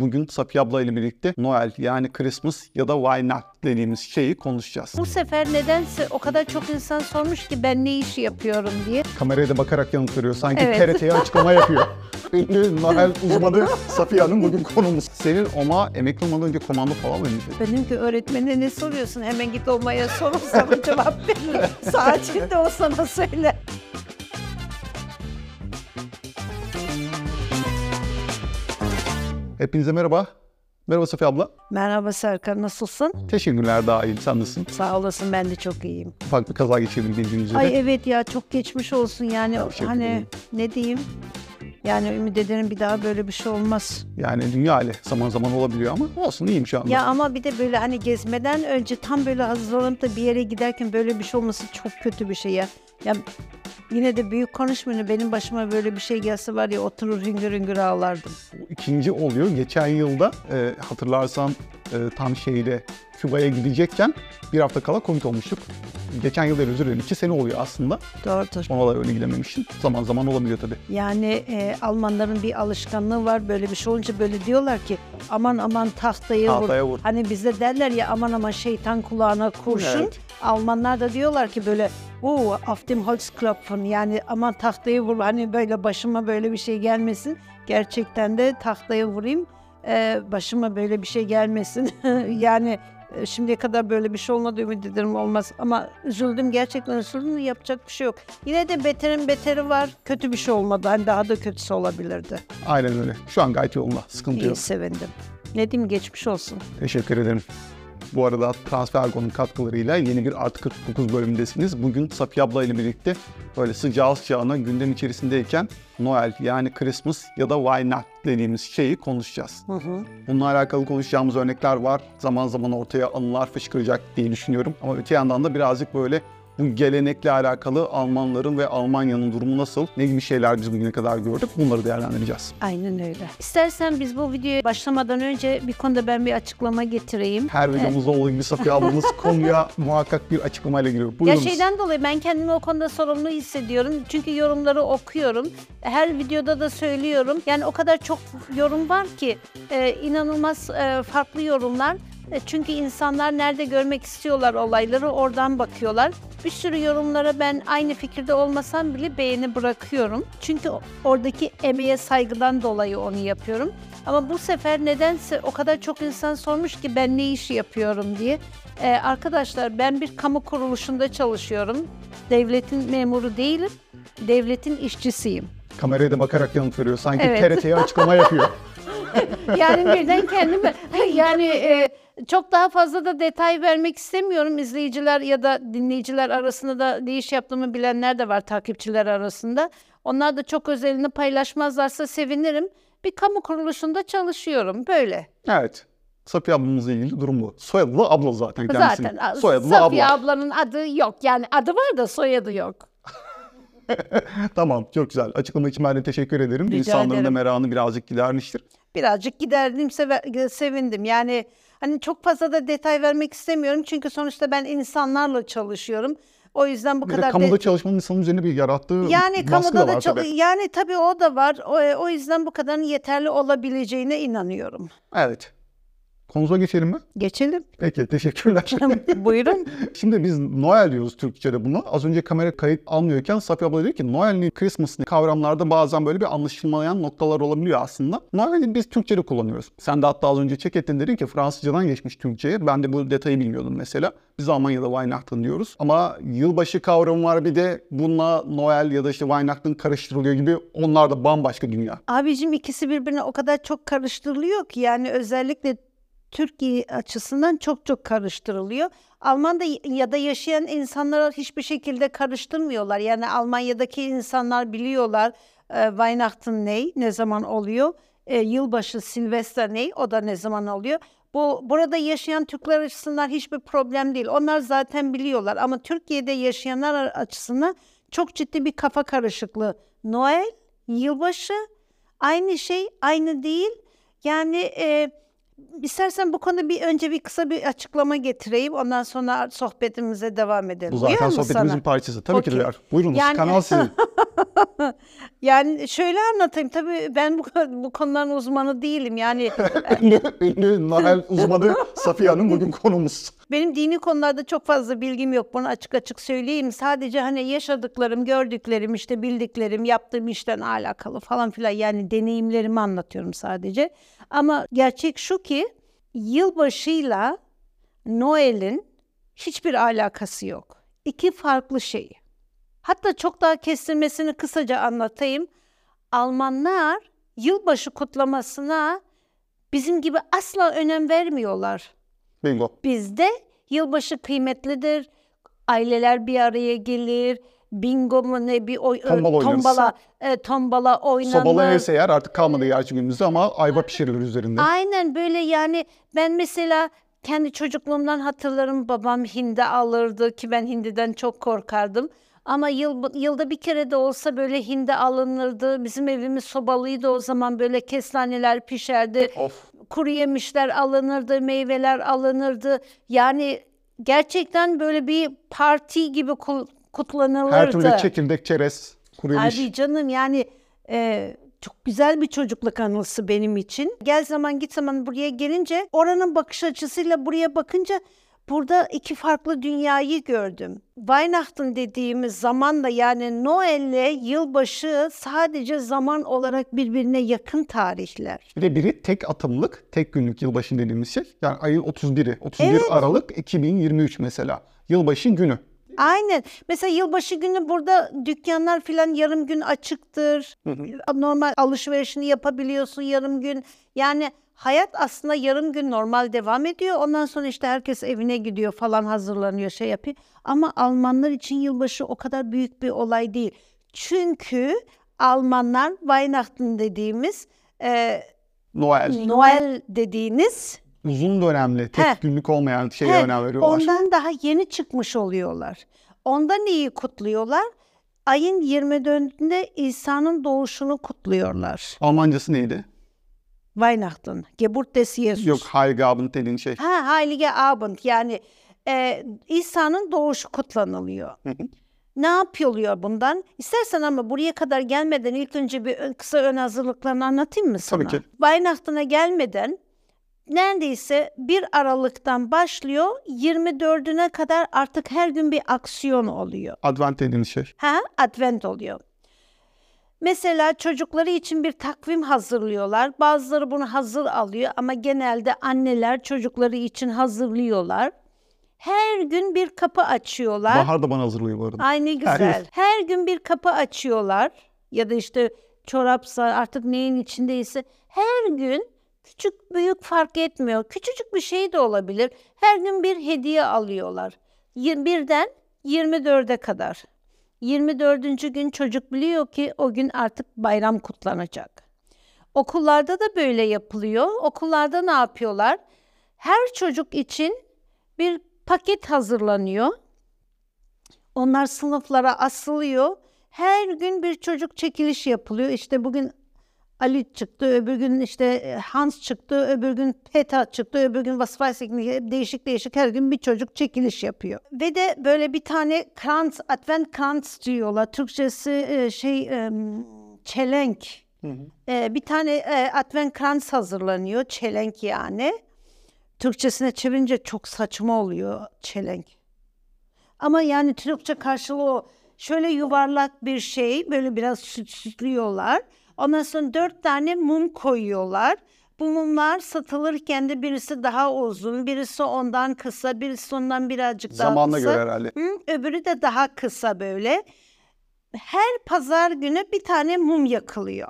Bugün Safiye abla ile birlikte Noel yani Christmas ya da Why Not dediğimiz şeyi konuşacağız. Bu sefer nedense o kadar çok insan sormuş ki ben ne iş yapıyorum diye. Kameraya da bakarak yanıt veriyor. Sanki Evet. TRT'ye açıklama yapıyor. Ünlü Noel uzmanı Safiye Hanım bugün konumuz. Senin oma emekli olmadan önce komando falan mıydı? Benim ki öğretmenine ne soruyorsun? Hemen git olmaya sor sana cevap verir. Saatinde o sana söyler. Hepinize merhaba. Merhaba Safiye abla. Merhaba Serkan nasılsın? Teşekkürler daha iyiyim. Sen nasılsın? Sağ olasın ben de çok iyiyim. Ufak bir kaza geçirdim bildiğiniz üzere. Ay evet ya çok geçmiş olsun yani Teşekkür hani ederim. ne diyeyim? Yani ümit ederim bir daha böyle bir şey olmaz. Yani dünya hali zaman zaman olabiliyor ama olsun iyiyim şu anda. Ya ama bir de böyle hani gezmeden önce tam böyle hazırlanıp da bir yere giderken böyle bir şey olması çok kötü bir şey ya. Ya yine de büyük konuşmayın benim başıma böyle bir şey gelse var ya oturur hüngür hüngür ağlardım. Bu ikinci oluyor. Geçen yılda e, hatırlarsan e, tam şeyle Küba'ya gidecekken bir hafta kala Covid olmuştuk. Geçen yıl değil özür dilerim. iki sene oluyor aslında. Doğrudur. Ona da öyle gidememiştim. Zaman zaman olabiliyor tabii. Yani e, Almanların bir alışkanlığı var böyle bir şey olunca böyle diyorlar ki aman aman tahtaya, Tahtaya vur. vur. Hani bizde derler ya aman aman şeytan kulağına kurşun. Evet. Almanlar da diyorlar ki böyle bu auf dem Holzklopfen yani aman tahtaya vur hani böyle başıma böyle bir şey gelmesin. Gerçekten de tahtaya vurayım e, başıma böyle bir şey gelmesin. yani şimdiye kadar böyle bir şey olmadı ümit ederim olmaz. Ama üzüldüm gerçekten üzüldüm yapacak bir şey yok. Yine de beterin beteri var. Kötü bir şey olmadı. Hani daha da kötüsü olabilirdi. Aynen öyle. Şu an gayet yolunda. Sıkıntı İyi yok. sevindim. Ne diyeyim geçmiş olsun. Teşekkür ederim. Bu arada Transfergo'nun katkılarıyla yeni bir Artı 49 bölümündesiniz. Bugün Safiye abla ile birlikte böyle sıcağı sıcağına gündem içerisindeyken Noel yani Christmas ya da Why Not dediğimiz şeyi konuşacağız. Hı hı. Bununla alakalı konuşacağımız örnekler var. Zaman zaman ortaya anılar fışkıracak diye düşünüyorum. Ama öte yandan da birazcık böyle bu gelenekle alakalı Almanların ve Almanya'nın durumu nasıl, ne gibi şeyler biz bugüne kadar gördük bunları değerlendireceğiz. Aynen öyle. İstersen biz bu videoya başlamadan önce bir konuda ben bir açıklama getireyim. Her videomuzda olduğu gibi Safiye ablamız konuya muhakkak bir açıklamayla giriyor. Ya Buyurunuz. şeyden dolayı ben kendimi o konuda sorumlu hissediyorum. Çünkü yorumları okuyorum. Her videoda da söylüyorum. Yani o kadar çok yorum var ki e, inanılmaz e, farklı yorumlar. E, çünkü insanlar nerede görmek istiyorlar olayları oradan bakıyorlar. Bir sürü yorumlara ben aynı fikirde olmasam bile beğeni bırakıyorum. Çünkü oradaki emeğe saygıdan dolayı onu yapıyorum. Ama bu sefer nedense o kadar çok insan sormuş ki ben ne iş yapıyorum diye. Ee, arkadaşlar ben bir kamu kuruluşunda çalışıyorum. Devletin memuru değilim. Devletin işçisiyim. Kameraya da bakarak yanıt veriyor. Sanki Evet. TRT'ye açıklama yapıyor. Yani birden kendime yani e, çok daha fazla da detay vermek istemiyorum. İzleyiciler ya da dinleyiciler arasında da ne iş yaptığımı bilenler de var takipçiler arasında. Onlar da çok özelini paylaşmazlarsa sevinirim. Bir kamu kuruluşunda çalışıyorum böyle. evet. Safiye ablamızla ilgili durum bu. Soyadı da abla zaten kendisinin. Zaten da Safiye abla. ablanın adı yok. Yani adı var da soyadı yok. Tamam çok güzel. Açıklama için ben de teşekkür ederim. Rica İnsanların da ederim. merakını birazcık gidermiştir. birazcık giderdim sevindim. Yani hani çok fazla da detay vermek istemiyorum çünkü sonuçta ben insanlarla çalışıyorum. O yüzden bu Bir de kadar kamuda de- çalışmanın insanın üzerine bir yarattığı yani kamuda da da var tabii. yani tabii o da var. O, o yüzden bu kadarın yeterli olabileceğine inanıyorum. Evet. Konumuza geçelim mi? Geçelim. Peki teşekkürler. Buyurun. Şimdi biz Noel diyoruz Türkçe'de buna. Az önce kamera kayıt almıyorken Safiye abla dedi ki Noel'in Christmas'ın kavramlarda bazen böyle bir anlaşılmayan noktalar olabiliyor aslında. Noel'i biz Türkçe'de kullanıyoruz. Sen de hatta az önce check ettin dedin ki Fransızcadan geçmiş Türkçe'ye. Ben de bu detayı bilmiyordum mesela. Biz Almanya'da Weihnachten diyoruz. Ama yılbaşı kavramı var bir de bununla Noel ya da işte Weihnachten karıştırılıyor gibi onlar da bambaşka dünya. Abicim ikisi birbirine o kadar çok karıştırılıyor ki yani özellikle Türkiye açısından çok çok karıştırılıyor. Almanya'da ya da yaşayan insanlar hiçbir şekilde karıştırmıyorlar. Yani Almanya'daki insanlar biliyorlar e, Weihnachten ne, ne zaman oluyor. E, yılbaşı, Silvester ne, o da ne zaman oluyor. Bu burada yaşayan Türkler açısından hiçbir problem değil. Onlar zaten biliyorlar ama Türkiye'de yaşayanlar açısından çok ciddi bir kafa karışıklığı. Noel, yılbaşı aynı şey, aynı değil. Yani e, istersen bu konuda bir önce bir kısa bir açıklama getireyim. Ondan sonra sohbetimize devam edelim. Bu zaten sohbetimizin sana? parçası. Tabii ki de. Buyurunuz Yani- kanal sizin. Yani şöyle anlatayım tabii ben bu, bu konuların uzmanı değilim. Yani ünlü, ünlü Noel uzmanı Safiye Hanım bugün konumuz. Benim dini konularda çok fazla bilgim yok. Bunu açık açık söyleyeyim. Sadece hani yaşadıklarım, gördüklerim, işte bildiklerim, yaptığım işten alakalı falan filan yani deneyimlerimi anlatıyorum sadece. Ama gerçek şu ki yılbaşıyla Noel'in hiçbir alakası yok. İki farklı şey. Hatta çok daha kestirmesini kısaca anlatayım. Almanlar yılbaşı kutlamasına bizim gibi asla önem vermiyorlar. Bingo. Bizde yılbaşı kıymetlidir. Aileler bir araya gelir. Bingo mu ne bir oy, Tombala tombala, e, tombala oynanır. Sobalı evse eğer artık kalmadı gerçi günümüzde ama ayva pişirilir üzerinde. Aynen böyle yani ben mesela kendi çocukluğumdan hatırlarım babam hindi alırdı ki ben hindiden çok korkardım. Ama yıl, yılda bir kere de olsa böyle hindi alınırdı. Bizim evimiz sobalıydı o zaman böyle kestaneler pişerdi. Of. Kuru yemişler alınırdı, meyveler alınırdı. Yani gerçekten böyle bir parti gibi kutlanılırdı. Her türlü çekirdek, çerez, kuru yemiş. Abi canım yani e, çok güzel bir çocukluk anısı benim için. Gel zaman git zaman buraya gelince oranın bakış açısıyla buraya bakınca burada iki farklı dünyayı gördüm. Weihnachten dediğimiz zamanla yani Noel'le yılbaşı sadece zaman olarak birbirine yakın tarihler. Bir de biri tek atımlık, tek günlük yılbaşı dediğimiz şey. Yani ayın 31'i. 31 Evet. Aralık 2023 mesela. Yılbaşı günü. Aynen. Mesela yılbaşı günü burada dükkanlar filan yarım gün açıktır. Normal alışverişini yapabiliyorsun yarım gün. Yani hayat aslında yarım gün normal devam ediyor. Ondan sonra işte herkes evine gidiyor falan hazırlanıyor şey yapıyor. Ama Almanlar için yılbaşı o kadar büyük bir olay değil. Çünkü Almanlar Weihnachten dediğimiz e, Noel. Noel dediğiniz Uzun dönemli, tek Heh. günlük olmayan şeye He, önem veriyorlar. Ondan daha yeni çıkmış oluyorlar. Ondan iyi kutluyorlar. Ayın 24'ünde İsa'nın doğuşunu kutluyorlar. Almancası neydi? Weihnachten, Geburt des Jesus. Yok Heiligabend dediğin şey. Ha, Heilige Abend yani e, İsa'nın doğuşu kutlanılıyor. Ne yapılıyor bundan? İstersen ama buraya kadar gelmeden ilk önce bir kısa ön hazırlıklarını anlatayım mı sana? Tabii ki. Weihnachten'a gelmeden neredeyse 1 Aralık'tan başlıyor 24'üne kadar artık her gün bir aksiyon oluyor. Advent dediğiniz şey. Ha, Advent oluyor. Mesela çocukları için bir takvim hazırlıyorlar. Bazıları bunu hazır alıyor ama genelde anneler çocukları için hazırlıyorlar. Her gün bir kapı açıyorlar. Bahar da bana hazırlıyor bu arada. Ay ne Her güzel. yıl. Her gün bir kapı açıyorlar ya da işte çorapsa artık neyin içindeyse her gün küçük büyük fark etmiyor. Küçücük bir şey de olabilir. Her gün bir hediye alıyorlar. Birden 24'e kadar. 24. gün çocuk biliyor ki o gün artık bayram kutlanacak. Okullarda da böyle yapılıyor. Okullarda ne yapıyorlar? Her çocuk için bir paket hazırlanıyor. Onlar sınıflara asılıyor. Her gün bir çocuk çekiliş yapılıyor. İşte bugün Ali çıktı, öbür gün işte e, Hans çıktı, öbür gün Peter çıktı, öbür gün nicht, değişik değişik her gün bir çocuk çekiliş yapıyor. Ve de böyle bir tane krans, Advent krans diyorlar. Türkçesi e, şey çelenk. E, bir tane Advent krans hazırlanıyor, çelenk yani. Türkçesine çevirince çok saçma oluyor çelenk. Ama yani Türkçe karşılığı o. Şöyle yuvarlak bir şey, böyle biraz süt süslüyorlar. Ondan sonra dört tane mum koyuyorlar. Bu mumlar satılırken de birisi daha uzun, birisi ondan kısa, birisi ondan birazcık daha Zamanla kısa. göre herhalde. Hı, öbürü de daha kısa böyle. Her pazar günü bir tane mum yakılıyor.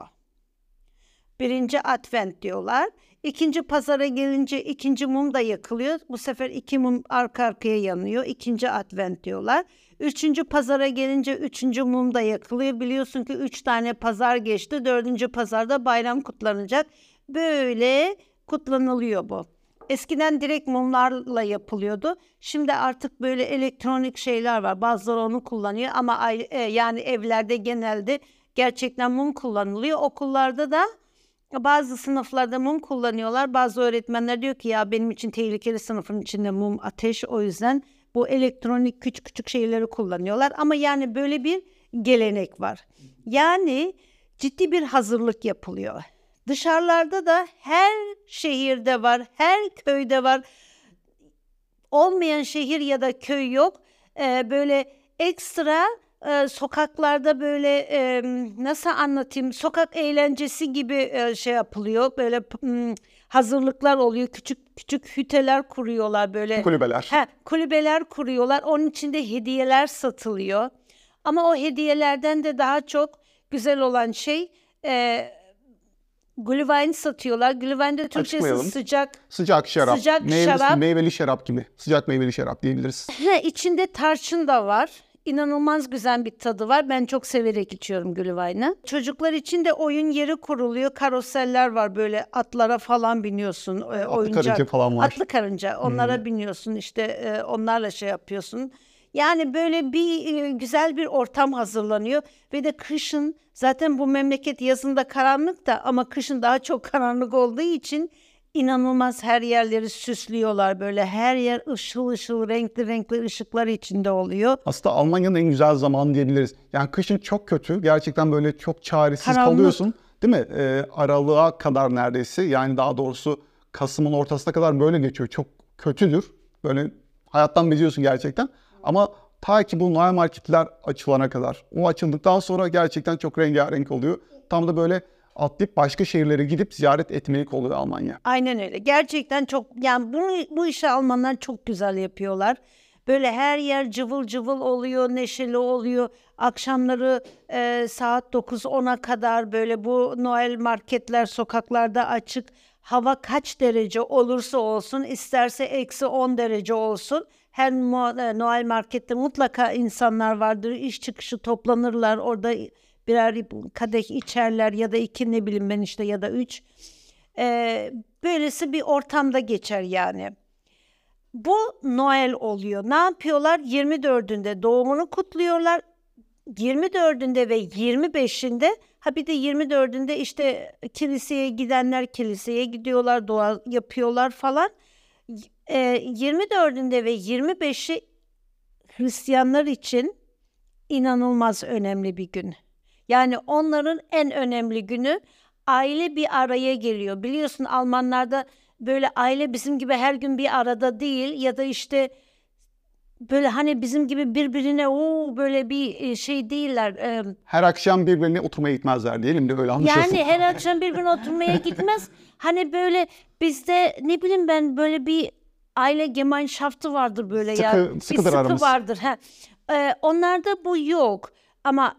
Birinci advent diyorlar. İkinci pazara gelince ikinci mum da yakılıyor. Bu sefer iki mum arka arkaya yanıyor. İkinci advent diyorlar. Üçüncü pazara gelince üçüncü mum da yakılıyor. Biliyorsun ki üç tane pazar geçti. Dördüncü pazarda bayram kutlanacak. Böyle kutlanılıyor bu. Eskiden direkt mumlarla yapılıyordu. Şimdi artık böyle elektronik şeyler var. Bazıları onu kullanıyor ama e, yani evlerde genelde gerçekten mum kullanılıyor. Okullarda da bazı sınıflarda mum kullanıyorlar. Bazı öğretmenler diyor ki ya benim için tehlikeli sınıfın içinde mum ateş o yüzden bu elektronik küçük küçük şeyleri kullanıyorlar. Ama yani böyle bir gelenek var. Yani ciddi bir hazırlık yapılıyor. Dışarılarda da her şehirde var, her köyde var. Olmayan şehir ya da köy yok. Ee, böyle ekstra e, sokaklarda böyle e, nasıl anlatayım sokak eğlencesi gibi e, şey yapılıyor. Böyle m, hazırlıklar oluyor. Küçük küçük hüteler kuruyorlar böyle. Kulübeler. Ha, kulübeler kuruyorlar. Onun içinde hediyeler satılıyor. Ama o hediyelerden de daha çok güzel olan şey e, Glühwein satıyorlar. Glühwein de Türkçesi sıcak. Sıcak şarap. Sıcak meyveli, şarap. Meyveli şarap gibi. Sıcak meyveli şarap diyebiliriz. Ha, içinde tarçın da var. İnanılmaz güzel bir tadı var. Ben çok severek içiyorum Glühwein'i. Çocuklar için de oyun yeri kuruluyor. Karoseller var böyle atlara falan biniyorsun. E, Atlı karınca falan var. Atlı karınca. Onlara biniyorsun işte e, onlarla şey yapıyorsun. Yani böyle bir e, güzel bir ortam hazırlanıyor ve de kışın zaten bu memleket yazında karanlık da ama kışın daha çok karanlık olduğu için inanılmaz her yerleri süslüyorlar böyle her yer ışıl ışıl renkli renkli ışıklar içinde oluyor. Aslında Almanya'nın en güzel zamanı diyebiliriz. Yani kışın çok kötü. Gerçekten böyle çok çaresiz Karanlık. kalıyorsun. Değil mi? Ee, aralığa kadar neredeyse. Yani daha doğrusu Kasım'ın ortasına kadar böyle geçiyor. Çok kötüdür. Böyle hayattan beziyorsun gerçekten. Ama ta ki bu Noel marketler açılana kadar. O açıldıktan sonra gerçekten çok rengarenk oluyor. Tam da böyle atlayıp başka şehirlere gidip ziyaret etmelik oluyor Almanya. Aynen öyle. Gerçekten çok yani bunu bu işi Almanlar çok güzel yapıyorlar. Böyle her yer cıvıl cıvıl oluyor, neşeli oluyor. Akşamları e, saat 9-10'a kadar böyle bu Noel marketler sokaklarda açık. Hava kaç derece olursa olsun, isterse eksi 10 derece olsun. Her e, Noel markette mutlaka insanlar vardır. İş çıkışı toplanırlar. Orada birer kadeh içerler ya da iki ne bileyim ben işte ya da üç. Ee, böylesi bir ortamda geçer yani. Bu Noel oluyor. Ne yapıyorlar? 24'ünde doğumunu kutluyorlar. 24'ünde ve 25'inde ha bir de 24'ünde işte kiliseye gidenler kiliseye gidiyorlar, dua yapıyorlar falan. Ee, 24'ünde ve 25'i Hristiyanlar için inanılmaz önemli bir gün. Yani onların en önemli günü aile bir araya geliyor. Biliyorsun Almanlarda böyle aile bizim gibi her gün bir arada değil ya da işte böyle hani bizim gibi birbirine o böyle bir e, şey değiller. Her akşam birbirine oturmaya gitmezler diyelim de öyle anlaşılsın. yani her akşam birbirine oturmaya gitmez. Hani böyle bizde ne bileyim ben böyle bir aile Gemeinschafti vardır böyle ya. Sıkı- Bir sıkıdır sıkı aramız. vardır. He. Ee, onlarda bu yok. Ama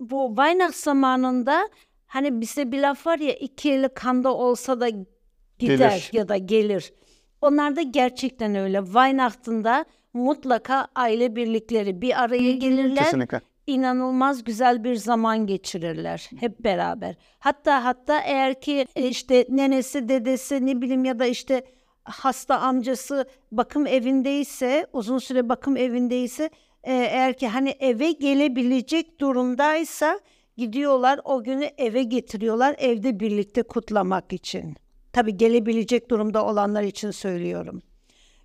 bu Weihnachts zamanında hani bize bir laf var ya iki eli kanda olsa da gider Gelir. ya da gelir. Onlarda gerçekten öyle. Weihnachts'ında mutlaka aile birlikleri bir araya gelirler Kesinlikle. inanılmaz güzel bir zaman geçirirler hep beraber. Hatta hatta eğer ki e, işte nenesi, dedesi ne bileyim ya da işte hasta amcası bakım evindeyse, uzun süre bakım evindeyse e, eğer ki hani eve gelebilecek durumdaysa gidiyorlar o günü eve getiriyorlar evde birlikte kutlamak için. Tabii gelebilecek durumda olanlar için söylüyorum.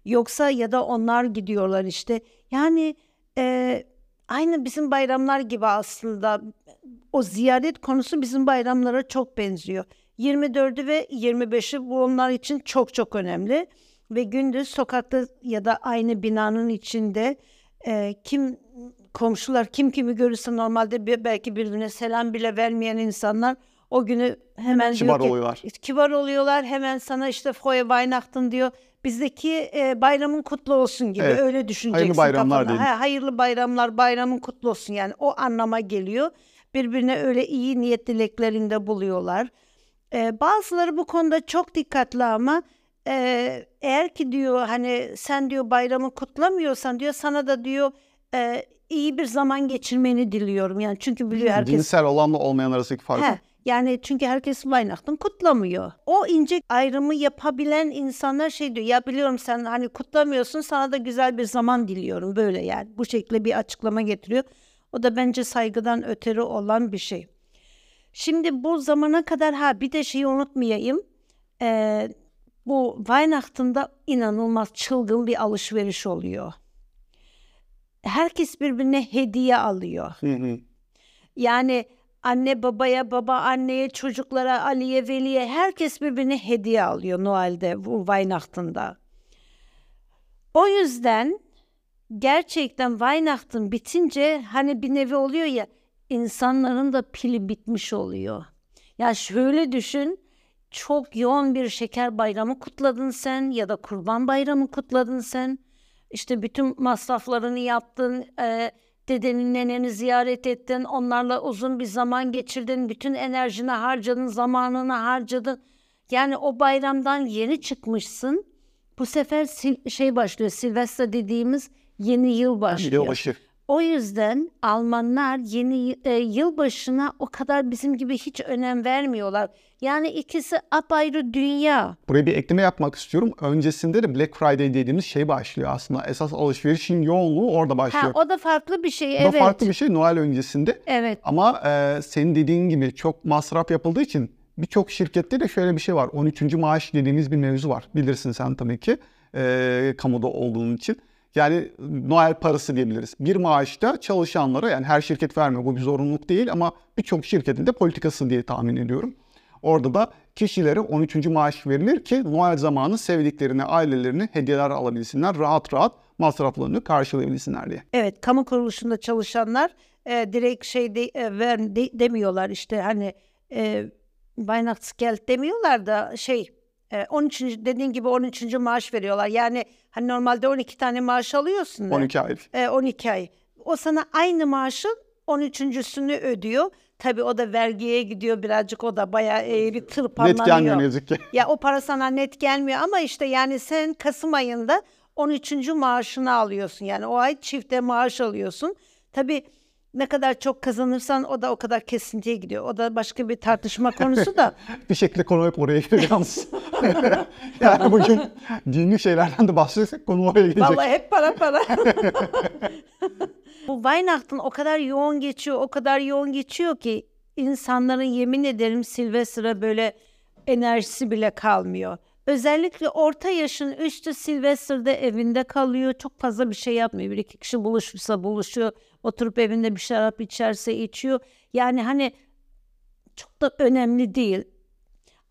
Yoksa ya da onlar gidiyorlar işte. Yani e, aynı bizim bayramlar gibi aslında. O ziyaret konusu bizim bayramlara çok benziyor. 24'ü ve 25'i bu onlar için çok çok önemli. Ve gündüz sokakta ya da aynı binanın içinde e, kim komşular kim kimi görürse normalde bir- belki birbirine selam bile vermeyen insanlar o günü hemen Kibar diyor ki, oluyorlar. kibar oluyorlar. Hemen sana işte Frohe Weihnachten diyor. Bizdeki e, bayramın kutlu olsun gibi Evet. öyle düşüneceksin. Hayırlı bayramlar diyelim. Ha, hayırlı bayramlar, bayramın kutlu olsun yani o anlama geliyor. Birbirine öyle iyi niyet dileklerinde buluyorlar. E, bazıları bu konuda çok dikkatli ama e, eğer ki diyor hani sen diyor bayramı kutlamıyorsan diyor sana da diyor e, iyi bir zaman geçirmeni diliyorum. Yani çünkü biliyor herkes Dinsel olanla olmayan arasındaki farkı. He, yani çünkü herkes Weihnachten kutlamıyor. O ince ayrımı yapabilen insanlar şey diyor. Ya biliyorum sen hani kutlamıyorsun sana da güzel bir zaman diliyorum böyle yani. Bu şekilde bir açıklama getiriyor. O da bence saygıdan öteri olan bir şey. Şimdi bu zamana kadar ha bir de şeyi unutmayayım. Ee, bu Weihnachten'da inanılmaz çılgın bir alışveriş oluyor. Herkes birbirine hediye alıyor. Hı hı. Yani Anne babaya, baba anneye, çocuklara, Ali'ye, Veli'ye herkes birbirine hediye alıyor Noel'de, bu Weihnachten'da. O yüzden gerçekten Weihnachten bitince hani bir nevi oluyor ya insanların da pili bitmiş oluyor. Ya şöyle düşün çok yoğun bir şeker bayramı kutladın sen ya da kurban bayramı kutladın sen. İşte bütün masraflarını yaptın, e, dedenin neneni ziyaret ettin, onlarla uzun bir zaman geçirdin, bütün enerjini harcadın, zamanını harcadın. Yani o bayramdan yeni çıkmışsın. Bu sefer sil- şey başlıyor, Silvestre dediğimiz yeni yıl başlıyor. Yılbaşı. O yüzden Almanlar yeni e, yılbaşına o kadar bizim gibi hiç önem vermiyorlar. Yani ikisi apayrı dünya. Buraya bir ekleme yapmak istiyorum. Öncesinde de Black Friday dediğimiz şey başlıyor aslında. Esas alışverişin yoğunluğu orada Ha, başlıyor. o da farklı bir şey. Bu da evet. farklı bir şey Noel öncesinde. Evet. Ama e, senin dediğin gibi çok masraf yapıldığı için birçok şirkette de şöyle bir şey var. 13. maaş dediğimiz bir mevzu var. Bilirsin sen tabii ki e, kamuda olduğun için. Yani Noel parası diyebiliriz. Bir maaşta çalışanlara yani her şirket vermiyor bu bir zorunluluk değil ama birçok şirketin de politikası diye tahmin ediyorum. Orada da kişilere 13. maaş verilir ki Noel zamanı sevdiklerine, ailelerine hediyeler alabilsinler. Rahat rahat masraflarını karşılayabilsinler diye. Evet, kamu kuruluşunda çalışanlar e, direkt şey de, e, ver de- demiyorlar işte hani e, Weihnachtsgeld demiyorlar da şey e, 13. dediğin gibi 13. maaş veriyorlar. Yani hani normalde 12 tane maaş alıyorsun. da, 12 ay. e, 12 ay. O sana aynı maaşın 13.sünü ödüyor. Tabii o da vergiye gidiyor birazcık o da bayağı e, bir Net tırpanlanıyor. gelmiyor ne yazık ki. Ya o para sana net gelmiyor ama işte yani sen Kasım ayında 13. maaşını alıyorsun. Yani o ay çifte maaş alıyorsun. Tabii ne kadar çok kazanırsan o da o kadar kesintiye gidiyor. O da başka bir tartışma konusu da. bir şekilde konu hep oraya geliyor yalnız. yani bugün dini şeylerden de bahsetsek konu oraya gelecek. Vallahi hep para para. Bu Weihnachten o kadar yoğun geçiyor, o kadar yoğun geçiyor ki insanların yemin ederim Silvester'a böyle enerjisi bile kalmıyor. Özellikle orta yaşın üstü Silvester'da evinde kalıyor. Çok fazla bir şey yapmıyor. Bir iki kişi buluşursa buluşuyor. Oturup evinde bir şarap içerse içiyor. Yani hani çok da önemli değil.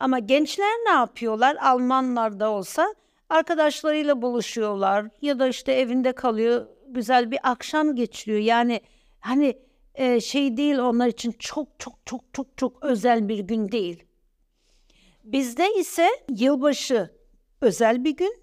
Ama gençler ne yapıyorlar? Almanlar da olsa arkadaşlarıyla buluşuyorlar ya da işte evinde kalıyor. Güzel bir akşam geçiriyor. Yani hani e, şey değil onlar için çok çok çok çok çok özel bir gün değil. Bizde ise yılbaşı özel bir gün.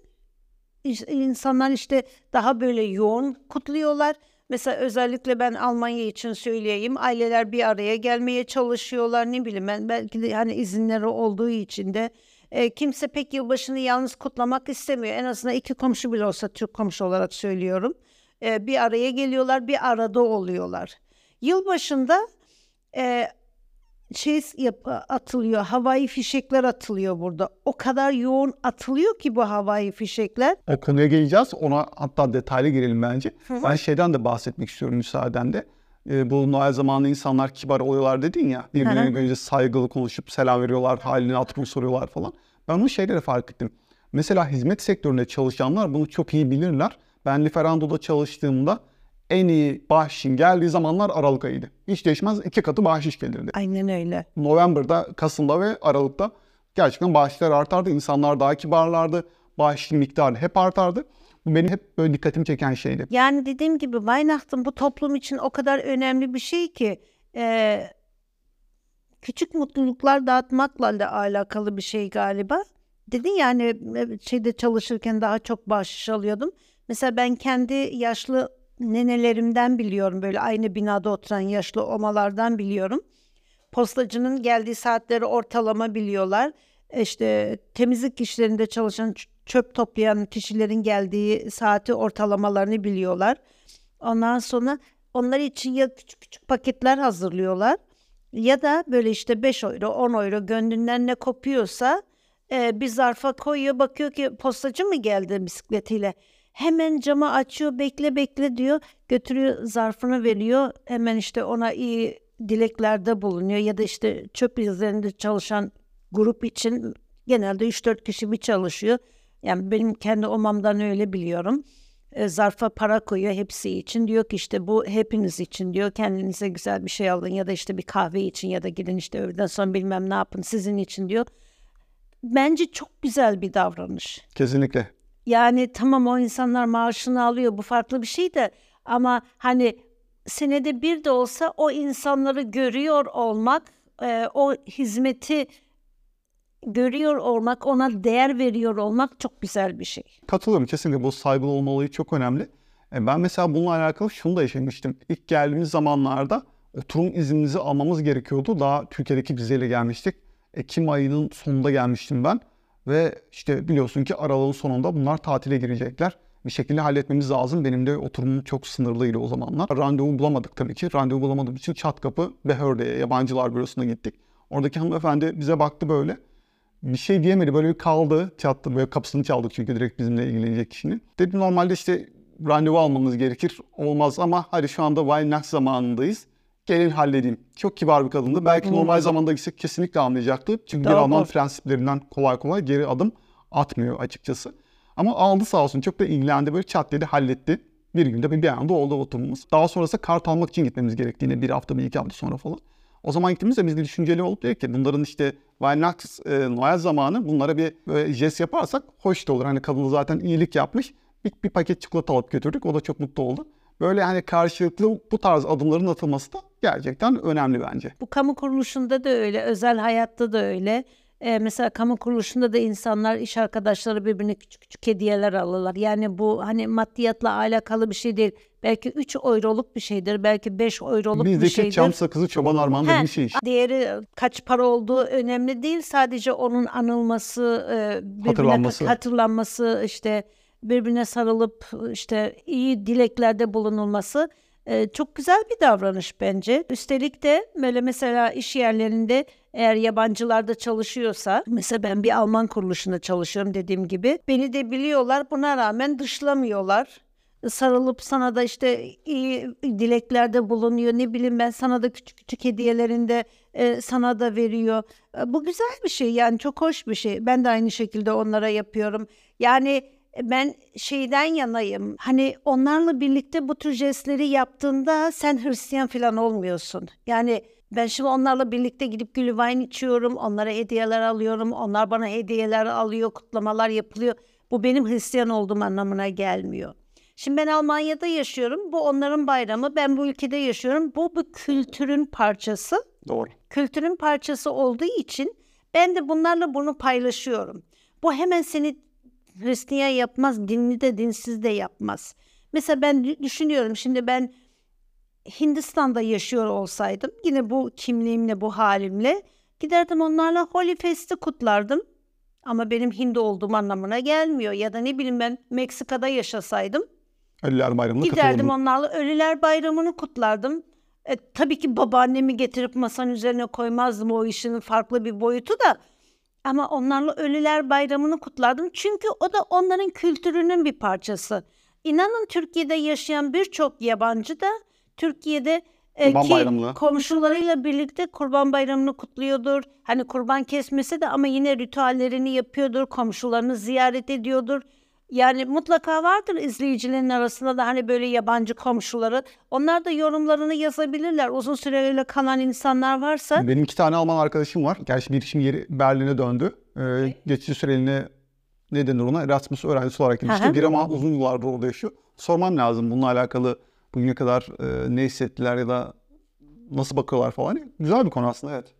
İnsanlar işte daha böyle yoğun kutluyorlar. Mesela özellikle ben Almanya için söyleyeyim. Aileler bir araya gelmeye çalışıyorlar. Ne bileyim ben belki de hani izinleri olduğu için de e, kimse pek yılbaşını yalnız kutlamak istemiyor. En azından iki komşu bile olsa Türk komşu olarak söylüyorum. E, bir araya geliyorlar, bir arada oluyorlar. Yılbaşında e, şey yap- atılıyor, havai fişekler atılıyor burada. O kadar yoğun atılıyor ki bu havai fişekler. O konuya geleceğiz. Ona hatta detaylı girelim bence. Ben şeyden de bahsetmek istiyorum müsaadenle. Ee, bu Noel zamanı insanlar kibar oluyorlar dedin ya. Birbirlerine görünce saygılı konuşup selam veriyorlar, halini hatırını soruyorlar falan. Ben bu şeyleri fark ettim. Mesela hizmet sektöründe çalışanlar bunu çok iyi bilirler. Ben Liferando'da çalıştığımda en iyi bahşişin geldiği zamanlar Aralık ayıydı. Hiç değişmez iki katı bahşiş gelirdi. Aynen öyle. November'da, Kasım'da ve Aralık'ta gerçekten bağışlar artardı. İnsanlar daha kibarlardı. Bağış miktarı hep artardı. Bu benim hep böyle dikkatimi çeken şeydi. Yani dediğim gibi Weihnachten bu toplum için o kadar önemli bir şey ki e, küçük mutluluklar dağıtmakla da alakalı bir şey galiba. Dedin yani e, şeyde çalışırken daha çok bahşiş alıyordum. Mesela ben kendi yaşlı nenelerimden biliyorum böyle aynı binada oturan yaşlı omalardan biliyorum. Postacının geldiği saatleri ortalama biliyorlar. İşte temizlik işlerinde çalışan çöp toplayan kişilerin geldiği saati ortalamalarını biliyorlar. Ondan sonra onlar için ya küçük küçük paketler hazırlıyorlar ya da böyle işte 5 euro 10 euro gönlünden ne kopuyorsa e, bir zarfa koyuyor bakıyor ki postacı mı geldi bisikletiyle. Hemen camı açıyor bekle bekle diyor götürüyor zarfını veriyor hemen işte ona iyi dileklerde bulunuyor ya da işte çöp üzerinde çalışan grup için genelde 3-4 kişi bir çalışıyor. Yani benim kendi omamdan öyle biliyorum. e, zarfa para koyuyor hepsi için. Diyor ki işte bu hepiniz için diyor. Kendinize güzel bir şey alın ya da işte bir kahve için ya da gidin işte öğleden sonra bilmem ne yapın sizin için diyor. Bence çok güzel bir davranış. Kesinlikle. Yani tamam o insanlar maaşını alıyor bu farklı bir şey de ama hani senede bir de olsa o insanları görüyor olmak, e, o hizmeti görüyor olmak, ona değer veriyor olmak çok güzel bir şey. Katılıyorum kesinlikle bu saygılı olma olayı çok önemli. E, Ben mesela bununla alakalı şunu da yaşamıştım. İlk geldiğimiz zamanlarda oturum iznimizi almamız gerekiyordu. Daha Türkiye'deki vizeyle gelmiştik. Ekim ayının sonunda gelmiştim ben. Ve işte biliyorsun ki aralığın sonunda bunlar tatile girecekler. Bir şekilde halletmemiz lazım. Benim de oturumum çok sınırlıydı o zamanlar. Randevu bulamadık tabii ki. Randevu bulamadığım için çat kapı Behörde'ye, yabancılar bürosuna gittik. Oradaki hanımefendi bize baktı böyle. Bir şey diyemedi. Böyle bir kaldı. Çattı. Böyle kapısını çaldık çünkü direkt bizimle ilgilenecek kişinin. Dedim normalde işte randevu almamız gerekir. Olmaz ama hadi şu anda Wildnax zamanındayız. Gelin halledeyim. Çok kibar bir kadındı. Belki normal zamanda gitsek kesinlikle anlayacaktı. Çünkü bir Doğru. Alman prensiplerinden kolay kolay geri adım atmıyor açıkçası. Ama aldı sağ olsun. Çok da ilgilendi. Böyle çat dedi halletti. Bir günde bir, bir anda oldu oturumumuz. Daha sonrası kart almak için gitmemiz gerektiğini bir hafta bir iki hafta sonra falan. O zaman gittiğimizde biz de düşünceli olup dedik ki bunların işte Wildnax e, Noel zamanı bunlara bir böyle jest yaparsak hoş da olur. Hani kadın zaten iyilik yapmış. Bir, bir paket çikolata alıp götürdük. O da çok mutlu oldu. Böyle hani karşılıklı bu tarz adımların atılması da gerçekten önemli bence. Bu kamu kuruluşunda da öyle, özel hayatta da öyle. Ee, mesela kamu kuruluşunda da insanlar, iş arkadaşları birbirine küçük küçük hediyeler alırlar. Yani bu hani maddiyatla alakalı bir şey değil. Belki 3 euroluk bir şeydir, belki 5 euroluk bir Bizdeki şeydir. çam sakızı çoban armağanı He, bir şey işte. Değeri kaç para olduğu önemli değil. Sadece onun anılması, e, birbirine Hatırlanması. hatırlanması, işte birbirine sarılıp işte iyi dileklerde bulunulması e, çok güzel bir davranış bence. Üstelik de böyle mesela iş yerlerinde eğer yabancılar da çalışıyorsa, mesela ben bir Alman kuruluşunda çalışıyorum dediğim gibi, beni de biliyorlar buna rağmen dışlamıyorlar sarılıp sana da işte iyi dileklerde bulunuyor. Ne bileyim ben sana da küçük küçük hediyelerinde e, sana da veriyor. E, bu güzel bir şey yani çok hoş bir şey. Ben de aynı şekilde onlara yapıyorum. Yani ben şeyden yanayım. Hani onlarla birlikte bu tür jestleri yaptığında sen Hristiyan falan olmuyorsun. Yani ben şimdi onlarla birlikte gidip Glühwein içiyorum, onlara hediyeler alıyorum, onlar bana hediyeler alıyor, kutlamalar yapılıyor. Bu benim Hristiyan olduğum anlamına gelmiyor. Şimdi ben Almanya'da yaşıyorum. Bu onların bayramı. Ben bu ülkede yaşıyorum. Bu bu kültürün parçası. Doğru. Kültürün parçası olduğu için ben de bunlarla bunu paylaşıyorum. Bu hemen seni Hristiyan yapmaz, dinli de dinsiz de yapmaz. Mesela ben dü- düşünüyorum şimdi ben Hindistan'da yaşıyor olsaydım yine bu kimliğimle, bu halimle giderdim onlarla Holy Fest'i kutlardım. Ama benim Hindu olduğum anlamına gelmiyor. Ya da ne bileyim ben Meksika'da yaşasaydım Ölüler Bayramı'na Giderdim onlarla Ölüler Bayramı'nı kutlardım. E, tabii ki babaannemi getirip masanın üzerine koymazdım o işin farklı bir boyutu da. Ama onlarla Ölüler Bayramı'nı kutlardım. Çünkü o da onların kültürünün bir parçası. İnanın Türkiye'de yaşayan birçok yabancı da Türkiye'de e, Kurban ki Bayramı'nı. komşularıyla birlikte Kurban Bayramı'nı kutluyordur. Hani kurban kesmese de ama yine ritüellerini yapıyordur. Komşularını ziyaret ediyordur. Yani mutlaka vardır izleyicilerin arasında da hani böyle yabancı komşuları. Onlar da yorumlarını yazabilirler. Uzun süreyle kalan insanlar varsa. Benim iki tane Alman arkadaşım var. Gerçi bir şimdi yeri Berlin'e döndü. Ee, geçici süreliğine ne denir ona? Erasmus öğrencisi olarak gitmişti. Bir ama uzun yıllardır orada yaşıyor. Sormam lazım bununla alakalı bugüne kadar e, ne hissettiler ya da nasıl bakıyorlar falan. Güzel bir konu aslında evet.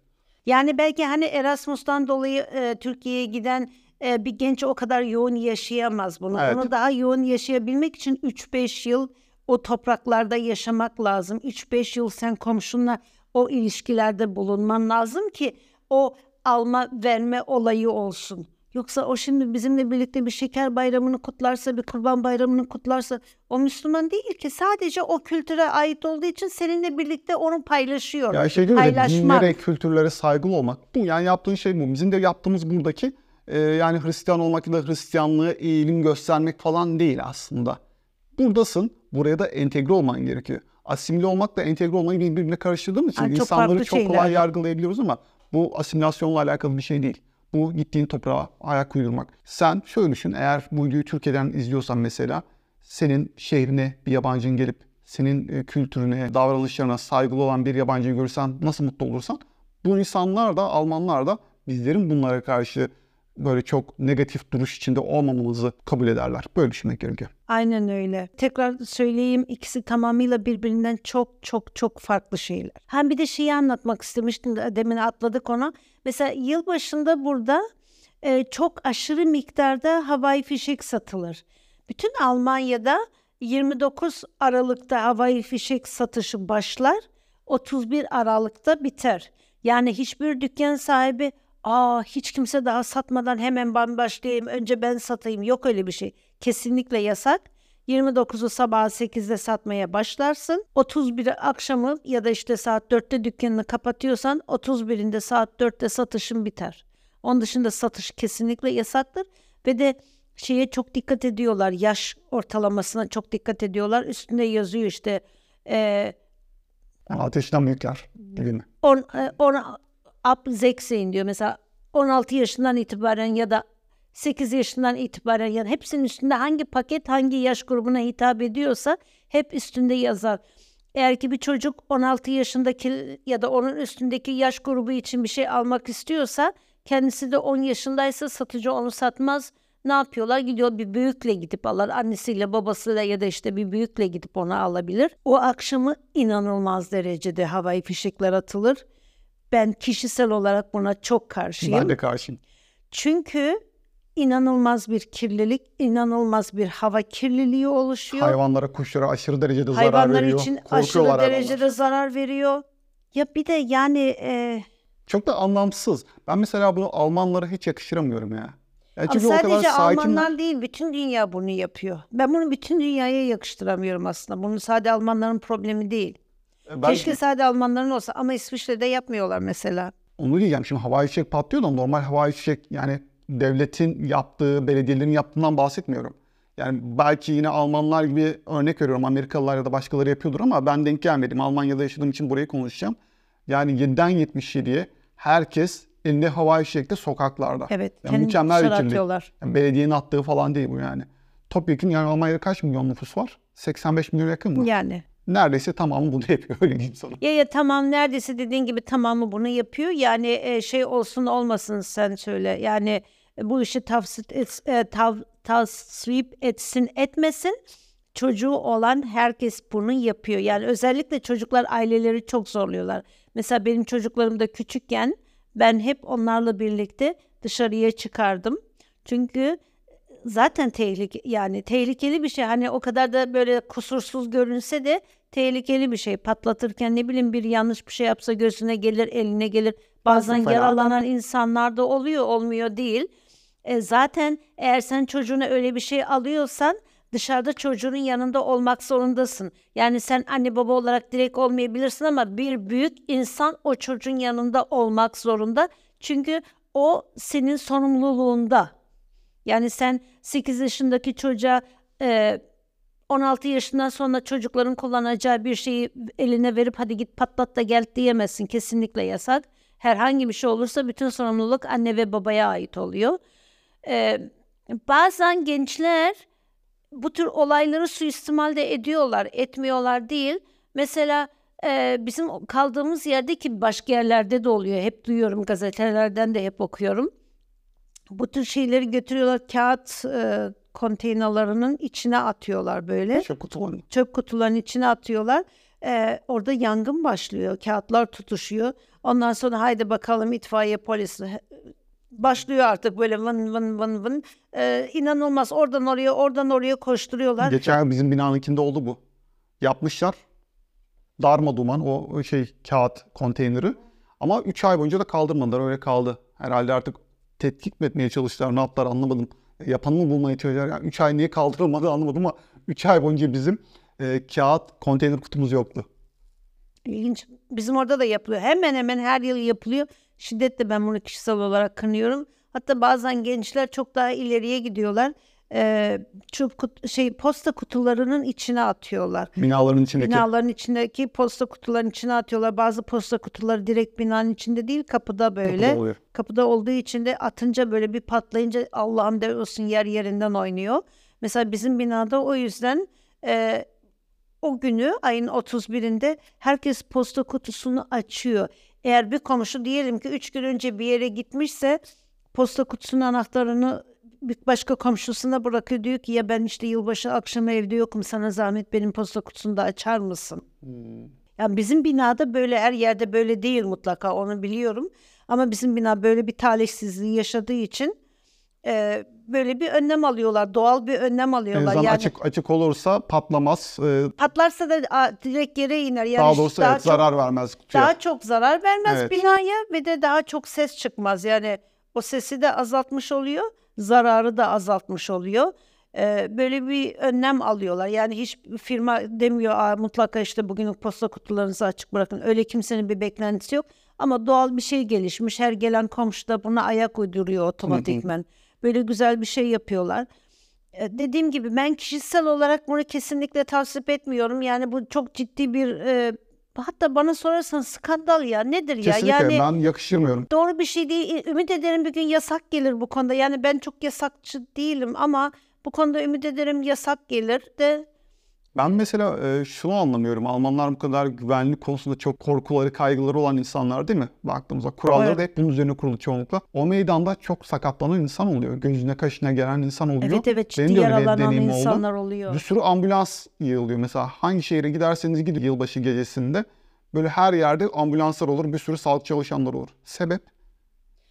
Yani belki hani Erasmus'tan dolayı e, Türkiye'ye giden e, bir genç o kadar yoğun yaşayamaz bunu. Evet. Onu daha yoğun yaşayabilmek için 3-5 yıl o topraklarda yaşamak lazım. 3-5 yıl sen komşunla o ilişkilerde bulunman lazım ki o alma verme olayı olsun. Yoksa o şimdi bizimle birlikte bir şeker bayramını kutlarsa, bir kurban bayramını kutlarsa o Müslüman değil ki. Sadece o kültüre ait olduğu için seninle birlikte onu paylaşıyor. Ya şey diyor dinlere, kültürlere saygılı olmak. Bu yani yaptığın şey bu. Bizim de yaptığımız buradaki e, yani Hristiyan olmak ya da Hristiyanlığa eğilim göstermek falan değil aslında. Buradasın. Buraya da entegre olman gerekiyor. Asimile olmakla entegre olmayı birbirine karıştırdığımız için Ha, çok insanları çok kolay şeyler. yargılayabiliyoruz ama bu asimilasyonla alakalı bir şey değil. Bu gittiğin toprağa ayak uydurmak. Sen şöyle düşün eğer bu videoyu Türkiye'den izliyorsan mesela senin şehrine bir yabancının gelip senin e, kültürüne, davranışlarına saygılı olan bir yabancıyı görürsen nasıl mutlu olursan bu insanlar da Almanlar da bizlerin bunlara karşı böyle çok negatif duruş içinde olmamamızı kabul ederler. Böyle düşünmek gerekiyor. Aynen öyle. Tekrar söyleyeyim ikisi tamamıyla birbirinden çok çok çok farklı şeyler. Hem bir de şeyi anlatmak istemiştim de demin atladık ona. Mesela yılbaşında burada e, çok aşırı miktarda havai fişek satılır. Bütün Almanya'da 29 Aralık'ta havai fişek satışı başlar. 31 Aralık'ta biter. Yani hiçbir dükkan sahibi aa hiç kimse daha satmadan hemen ben başlayayım önce ben satayım yok öyle bir şey. Kesinlikle yasak. 29'u sabah 8'de satmaya başlarsın. 31 akşamı ya da işte saat 4'te dükkanını kapatıyorsan 31'inde saat 4'te satışın biter. Onun dışında satış kesinlikle yasaktır ve de şeye çok dikkat ediyorlar. Yaş ortalamasına çok dikkat ediyorlar. Üstünde yazıyor işte e, Ateşten büyükler değil mi? 10 e, 10 up 16 diyor. Mesela 16 yaşından itibaren ya da 8 yaşından itibaren yani hepsinin üstünde hangi paket hangi yaş grubuna hitap ediyorsa hep üstünde yazar. Eğer ki bir çocuk 16 yaşındaki ya da onun üstündeki yaş grubu için bir şey almak istiyorsa kendisi de 10 yaşındaysa satıcı onu satmaz. Ne yapıyorlar? Gidiyor bir büyükle gidip alır. Annesiyle babasıyla ya da işte bir büyükle gidip onu alabilir. O akşamı inanılmaz derecede havai fişekler atılır. Ben kişisel olarak buna çok karşıyım. Ben de karşıyım. Çünkü inanılmaz bir kirlilik, inanılmaz bir hava kirliliği oluşuyor. Hayvanlara, kuşlara aşırı derecede zarar Hayvanlar veriyor. için aşırı hayvanlar. derecede zarar veriyor. Ya bir de yani e, Çok da anlamsız. Ben mesela bunu Almanlara hiç yakıştıramıyorum ya. ya ama çünkü o kadar sadece sakin. Almanlar değil, bütün dünya bunu yapıyor. Ben bunu bütün dünyaya yakıştıramıyorum aslında. Bunu sadece Almanların problemi değil. Ben Keşke sadece Almanların olsa ama İsviçre'de yapmıyorlar mesela. onu diyeceğim. Şimdi havai fişek patlıyor da normal havai fişek yani devletin yaptığı, belediyelerin yaptığından bahsetmiyorum. Yani belki yine Almanlar gibi örnek veriyorum Amerikalılar ya da başkaları yapıyordur ama ben denk gelmedim. Almanya'da yaşadığım için burayı konuşacağım. Yani 7'den 77'ye herkes elinde havai fişekte sokaklarda. Evet, Yani kendi mükemmel bir dışarı kirlilik. atıyorlar. Yani belediyenin attığı falan değil bu yani. Topyekun yani Almanya'da kaç milyon nüfus var? 85 milyon yakın mı? Yani. Neredeyse tamamı bunu yapıyor öyle diyeyim sana. Ya ya tamam neredeyse dediğin gibi tamamı bunu yapıyor. Yani e, şey olsun olmasın sen söyle. Yani e, bu işi tavsit et, e, tav, tasvip etsin etmesin. Çocuğu olan herkes bunu yapıyor. Yani özellikle çocuklar aileleri çok zorluyorlar. Mesela benim çocuklarım da küçükken ben hep onlarla birlikte dışarıya çıkardım. Çünkü zaten tehlike yani tehlikeli bir şey. Hani o kadar da böyle kusursuz görünse de tehlikeli bir şey. Patlatırken ne bileyim bir yanlış bir şey yapsa gözüne gelir, eline gelir. Bazen Fena. yaralanan insanlar da oluyor, olmuyor değil. E, zaten eğer sen çocuğuna öyle bir şey alıyorsan dışarıda çocuğun yanında olmak zorundasın. Yani sen anne baba olarak direkt olmayabilirsin ama bir büyük insan o çocuğun yanında olmak zorunda. Çünkü o senin sorumluluğunda. Yani sen 8 yaşındaki çocuğa e, 16 yaşından sonra çocukların kullanacağı bir şeyi eline verip hadi git patlat da gel diyemezsin. Kesinlikle yasak. Herhangi bir şey olursa bütün sorumluluk anne ve babaya ait oluyor. E, bazen gençler bu tür olayları suistimal de ediyorlar, etmiyorlar değil. Mesela e, bizim kaldığımız yerde ki başka yerlerde de oluyor. Hep duyuyorum gazetelerden de hep okuyorum. Bu tür şeyleri götürüyorlar kağıt e, konteynerlarının içine atıyorlar böyle. Çöp kutularını. Çöp kutularının içine atıyorlar. E, orada yangın başlıyor. Kağıtlar tutuşuyor. Ondan sonra haydi bakalım itfaiye polis başlıyor artık böyle vın vın vın vın. E, inanılmaz oradan oraya oradan oraya koşturuyorlar. Geçen bizim binanınkinde oldu bu. Yapmışlar. Darma duman o o şey kağıt konteyneri. Ama 3 ay boyunca da kaldırmadılar öyle kaldı. Herhalde artık tetkik mi etmeye çalıştılar ne yaptılar anlamadım. Yapanı mı bulmaya çalıştılar. Yani 3 ay niye kaldırılmadı anlamadım ama 3 ay boyunca bizim e, kağıt konteyner kutumuz yoktu. İlginç. Bizim orada da yapılıyor. Hemen hemen her yıl yapılıyor. Şiddetle ben bunu kişisel olarak kınıyorum. Hatta bazen gençler çok daha ileriye gidiyorlar. Ee, çöp kut- şey posta kutularının içine atıyorlar. Binaların içindeki. Binaların içindeki posta kutularının içine atıyorlar. Bazı posta kutuları direkt binanın içinde değil kapıda böyle. Kapıda oluyor. Kapıda olduğu için de atınca böyle bir patlayınca Allah'ım de olsun yer yerinden oynuyor. Mesela bizim binada o yüzden e, o günü ayın 31'inde herkes posta kutusunu açıyor. Eğer bir komşu diyelim ki 3 gün önce bir yere gitmişse posta kutusunun anahtarını bir başka komşusuna bırakıyor. Diyor ki ya ben işte yılbaşı akşamı evde yokum sana zahmet benim posta kutusunu da açar mısın? Yani bizim binada böyle her yerde böyle değil mutlaka onu biliyorum. Ama bizim bina böyle bir talihsizliği yaşadığı için e, böyle bir önlem alıyorlar. Doğal bir önlem alıyorlar. yani açık açık olursa patlamaz. e, patlarsa da a, direkt yere iner. Yani daha doğrusu daha evet, çok, zarar vermez kutuya. daha çok zarar vermez Evet. binaya ve de daha çok ses çıkmaz. Yani o sesi de azaltmış oluyor, zararı da azaltmış oluyor. Ee, böyle bir önlem alıyorlar. Yani hiç firma demiyor Aa, mutlaka işte bugün posta kutularınızı açık bırakın. Öyle kimsenin bir beklentisi yok. Ama doğal bir şey gelişmiş. Her gelen komşu da buna ayak uyduruyor otomatikmen. Böyle güzel bir şey yapıyorlar. E, Dediğim gibi ben kişisel olarak bunu kesinlikle tavsiye etmiyorum. Yani bu çok ciddi bir e, hatta bana sorarsan skandal ya nedir ya? Kesinlikle Yani ben yakıştırmıyorum. doğru bir şey değil. Ümit ederim bir gün yasak gelir bu konuda. Yani ben çok yasakçı değilim ama bu konuda ümit ederim yasak gelir de Ben mesela e, şunu anlamıyorum. Almanlar bu kadar güvenlik konusunda çok korkuları, kaygıları olan insanlar değil mi? Baktığımızda kuralları Evet. da hep bunun üzerine kurulu çoğunlukla. O meydanda çok sakatlanan insan oluyor. Gözüne kaşına gelen insan oluyor. evet evet Benim ciddi de öyle bir yaralanan deneyimim oldu. insanlar oluyor. Bir sürü ambulans yığılıyor. Mesela hangi şehre giderseniz gidin yılbaşı gecesinde böyle her yerde ambulanslar olur, bir sürü sağlık çalışanları olur. Sebep?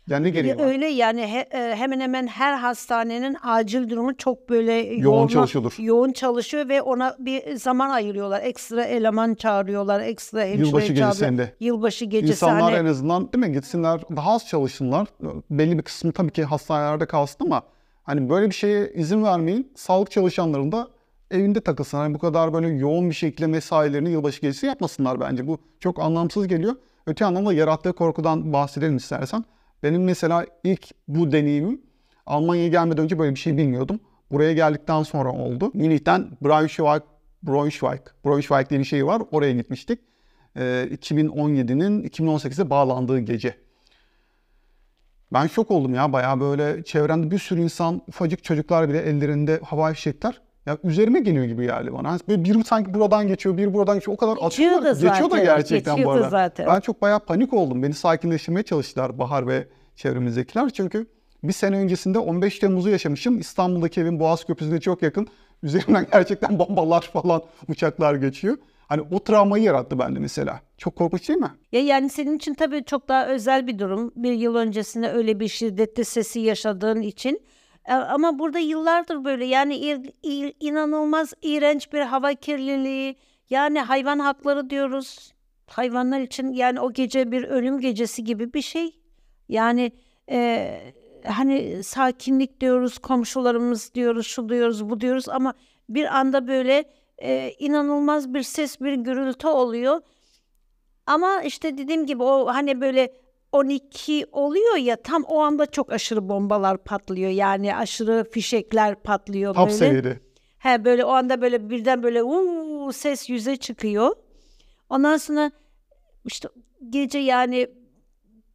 Yani gereği var? Öyle yani he- e, hemen hemen her hastanenin acil durumu çok böyle Yoğun çalışıyordur. Yoğun çalışıyor ve ona bir zaman ayırıyorlar. Ekstra eleman çağırıyorlar, ekstra hemşire Yılbaşı çağırıyor. gecesinde. Yılbaşı gecesi İnsanlar hani en azından değil mi gitsinler daha az çalışsınlar. Belli bir kısmı tabii ki hastanelerde kalsın ama hani böyle bir şeye izin vermeyin. Sağlık çalışanların da evinde takılsın. Hani bu kadar böyle yoğun bir şekilde mesailerini yılbaşı gecesi yapmasınlar bence. Bu çok anlamsız geliyor. Öte yandan da yarattığı korkudan bahsedelim istersen. Benim mesela ilk bu deneyimim Almanya'ya gelmeden önce böyle bir şey bilmiyordum. Buraya geldikten sonra oldu. Münih'ten Braunschweig, Braunschweig, Braunschweig diye bir şey var. Oraya gitmiştik. Ee, 2017'nin 2018'e bağlandığı gece. Ben şok oldum ya bayağı böyle çevremde bir sürü insan, ufacık çocuklar bile ellerinde havai fişekler. Ya üzerime geliyor gibi geldi bana. Hani Böyle biri sanki buradan geçiyor, biri buradan geçiyor. O kadar Geçiyor atıyorlar. da ki. Geçiyor da zaten, gerçekten bu geçiyor da arada. zaten. Ben çok bayağı panik oldum. Beni sakinleştirmeye çalıştılar Bahar ve çevremizdekiler. Çünkü bir sene öncesinde 15 Temmuz'u yaşamışım. İstanbul'daki evim Boğaz Köprüsü'ne çok yakın. Üzerimden gerçekten bombalar falan, uçaklar geçiyor. Hani o travmayı yarattı bende mesela. Çok korkunç değil mi? Ya yani senin için tabii çok daha özel bir durum. Bir yıl öncesinde öyle bir şiddetli sesi yaşadığın için. E, Ama burada yıllardır böyle yani inanılmaz iğrenç bir hava kirliliği. Yani hayvan hakları diyoruz. Hayvanlar için yani o gece bir ölüm gecesi gibi bir şey. Yani e, hani sakinlik diyoruz, komşularımız diyoruz, şu diyoruz, bu diyoruz ama bir anda böyle e, inanılmaz bir ses, bir gürültü oluyor. Ama işte dediğim gibi o hani böyle 12 oluyor ya tam o anda çok aşırı bombalar patlıyor. Yani aşırı fişekler patlıyor Top böyle. seviyede. He böyle o anda böyle birden böyle uuu ses yüze çıkıyor. Ondan sonra işte gece yani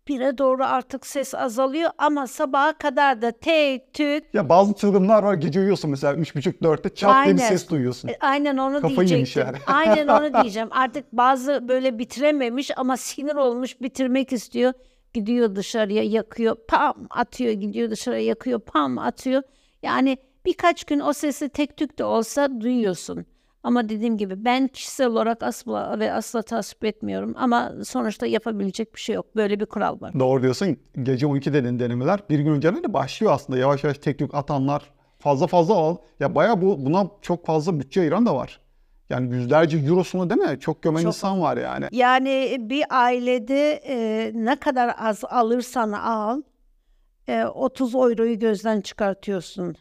bire doğru artık ses azalıyor ama sabaha kadar da tek tük Ya bazı çılgınlar var gece uyuyorsun mesela 3.30-4'te çat diye bir Aynen. ses duyuyorsun. E, Aynen onu Kafayı yemiş diyecektim. yani. Aynen onu diyeceğim. Artık bazı böyle bitirememiş ama sinir olmuş bitirmek istiyor. Gidiyor dışarıya yakıyor pam atıyor gidiyor dışarıya yakıyor pam atıyor. Yani birkaç gün o sesi tek tük de olsa duyuyorsun. Ama dediğim gibi ben kişisel olarak asla ve asla tasvip etmiyorum. Ama sonuçta yapabilecek bir şey yok. Böyle bir kural var. Doğru diyorsun. Gece 12 dedin denemeler. Bir gün önceden de başlıyor aslında. Yavaş yavaş tek tük atanlar fazla fazla al. Ya bayağı bu buna çok fazla bütçe ayıran da var. Yani yüzlerce eurosunu değil mi? Çok gömen Çok. insan var yani. Yani bir ailede e, ne kadar az alırsan al, e, 30 euroyu gözden çıkartıyorsun.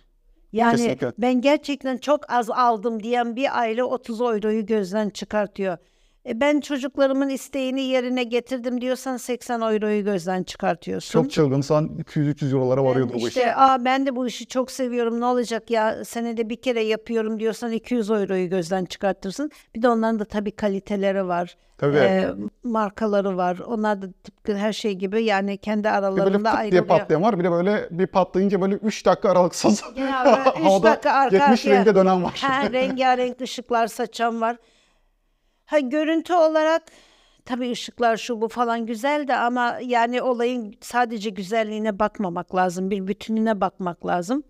Yani Kesinlikle. ben gerçekten çok az aldım diyen bir aile 30 euroyu gözden çıkartıyor. E, ben çocuklarımın isteğini yerine getirdim diyorsan 80 euroyu gözden çıkartıyorsun. Çok çılgınsan 200-300 eurolara varıyordu bu iş. İşte aa ben de bu işi çok seviyorum ne olacak ya senede bir kere yapıyorum diyorsan 200 euroyu gözden çıkartırsın. Bir de onların da tabii kaliteleri var. Tabii. e, markaları var. Onlar da tıpkı her şey gibi yani kendi Bir böyle aralarında fıt diye ayrılıyor. patlayan var. Bir de böyle bir patlayınca böyle 3 dakika aralıksız Ya böyle üç havada dakika arka 70 arkaya- renge dönen var. Ha, rengarenk ışıklar saçan var. Ha, görüntü olarak tabii ışıklar şu bu falan güzel de ama yani olayın sadece güzelliğine bakmamak lazım. Bir bütününe bakmak lazım.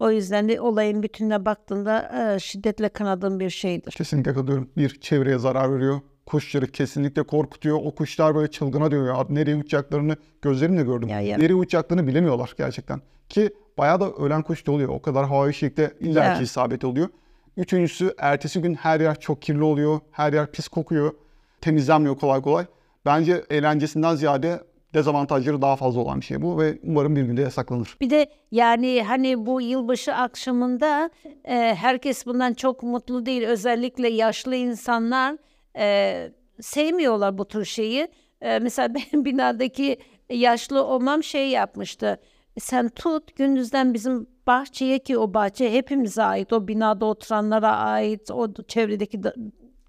O yüzden de olayın bütününe baktığında e, şiddetle kanadığım bir şeydir. Kesinlikle katılıyorum. Bir çevreye zarar veriyor. Kuşları kesinlikle korkutuyor. O kuşlar böyle çılgına dönüyor. ya. Nereye uçacaklarını gözlerimle gördüm. Ya, ya. Nereye uçacaklarını bilemiyorlar gerçekten. Ki bayağı da ölen kuş da oluyor. O kadar havai şekilde illaki Ya. isabet oluyor. Üçüncüsü ertesi gün her yer çok kirli oluyor. Her yer pis kokuyor. Temizlenmiyor kolay kolay. Bence eğlencesinden ziyade dezavantajları daha fazla olan bir şey bu ve umarım bir günde yasaklanır. Bir de yani hani bu yılbaşı akşamında e, herkes bundan çok mutlu değil. Özellikle yaşlı insanlar e, sevmiyorlar bu tür şeyi. E, mesela benim binadaki yaşlı olmam şey yapmıştı. Sen tut gündüzden bizim bahçeye ki o bahçe hepimize ait. O binada oturanlara ait. O çevredeki da-